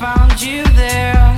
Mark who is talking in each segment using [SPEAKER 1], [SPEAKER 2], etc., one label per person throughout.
[SPEAKER 1] found you there.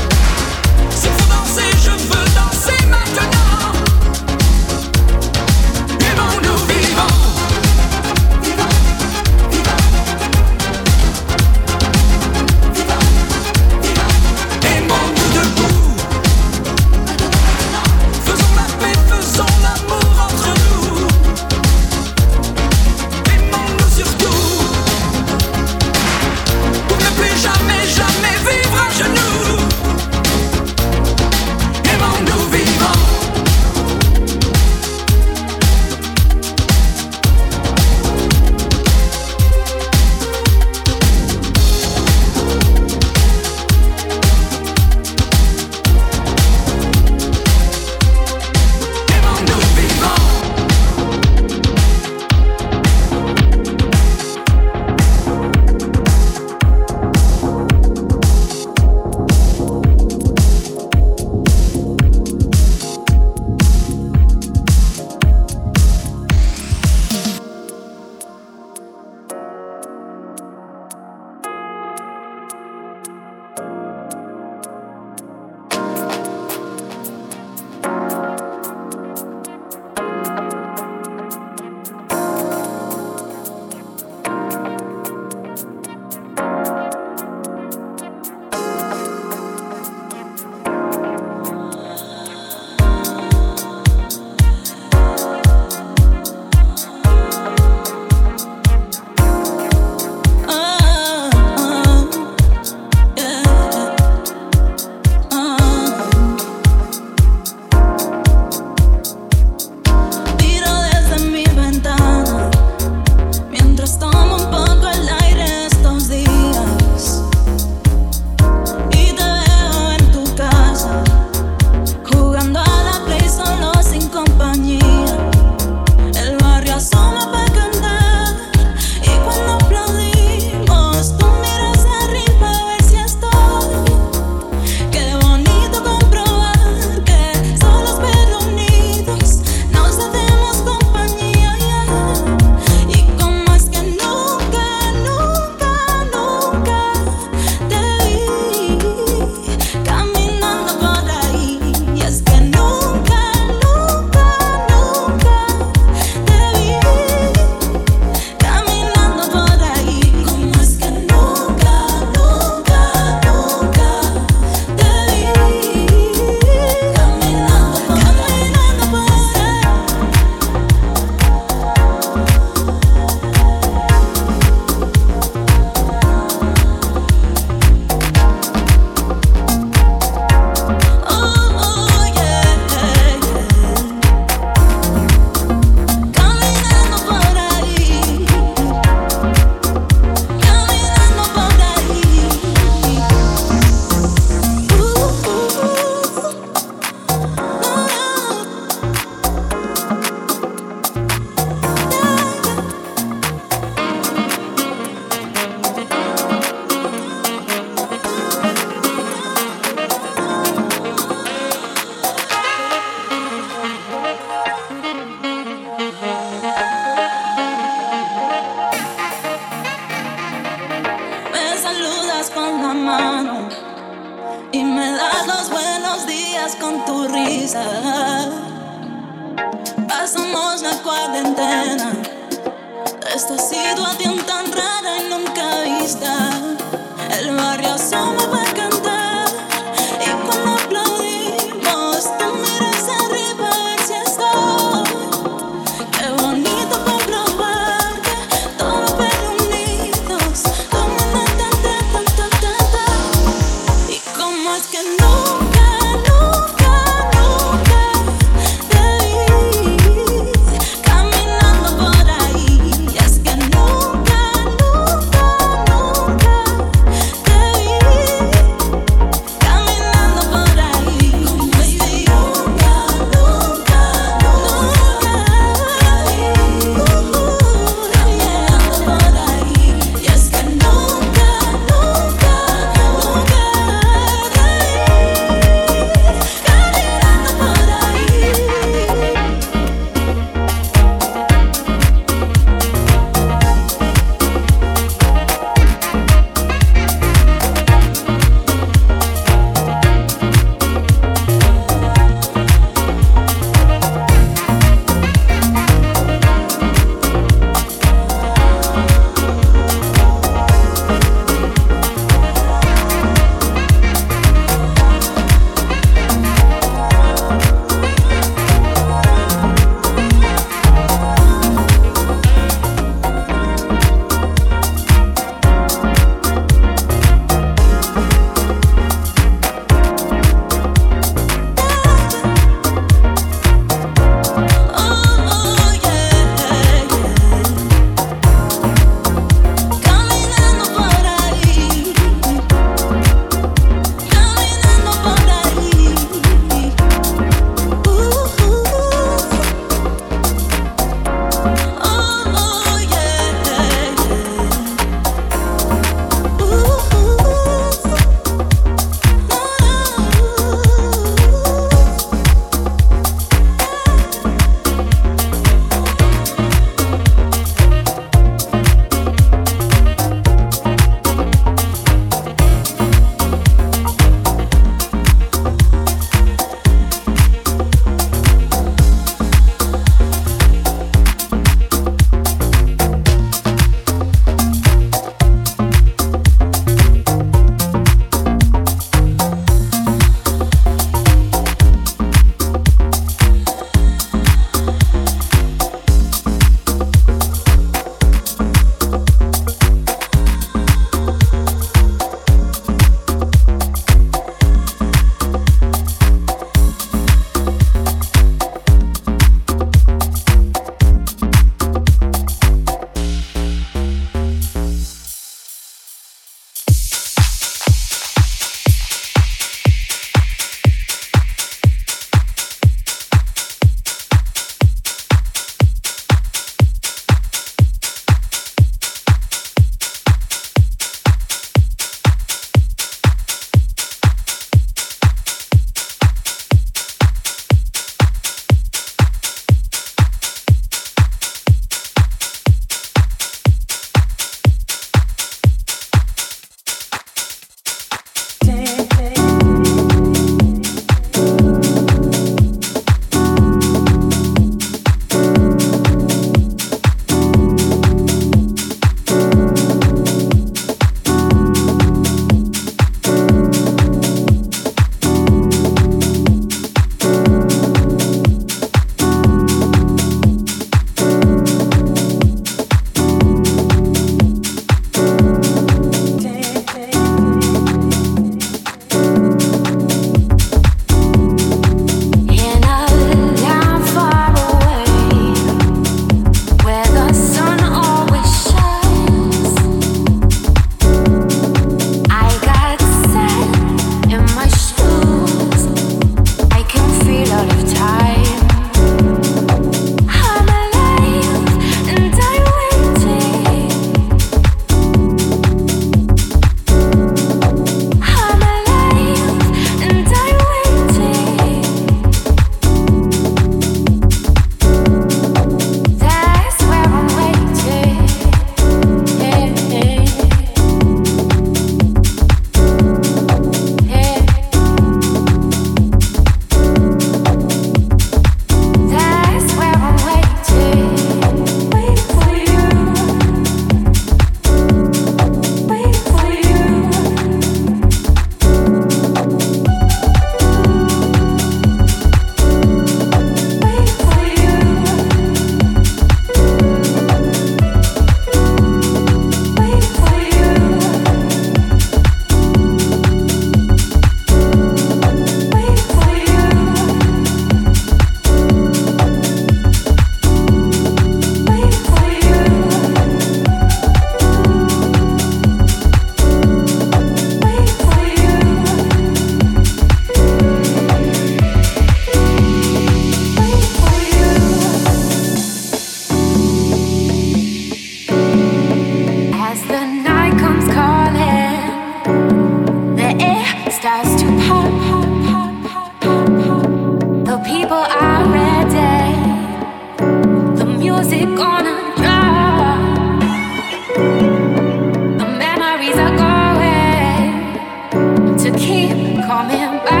[SPEAKER 2] coming back.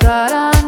[SPEAKER 3] that I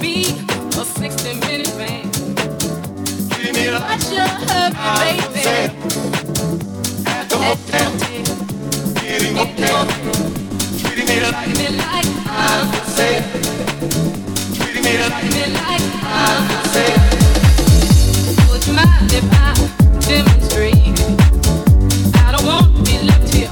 [SPEAKER 4] be a 60 minute me me like uh, I'm me like I'm uh, you if I demonstrate? I don't want to be left here.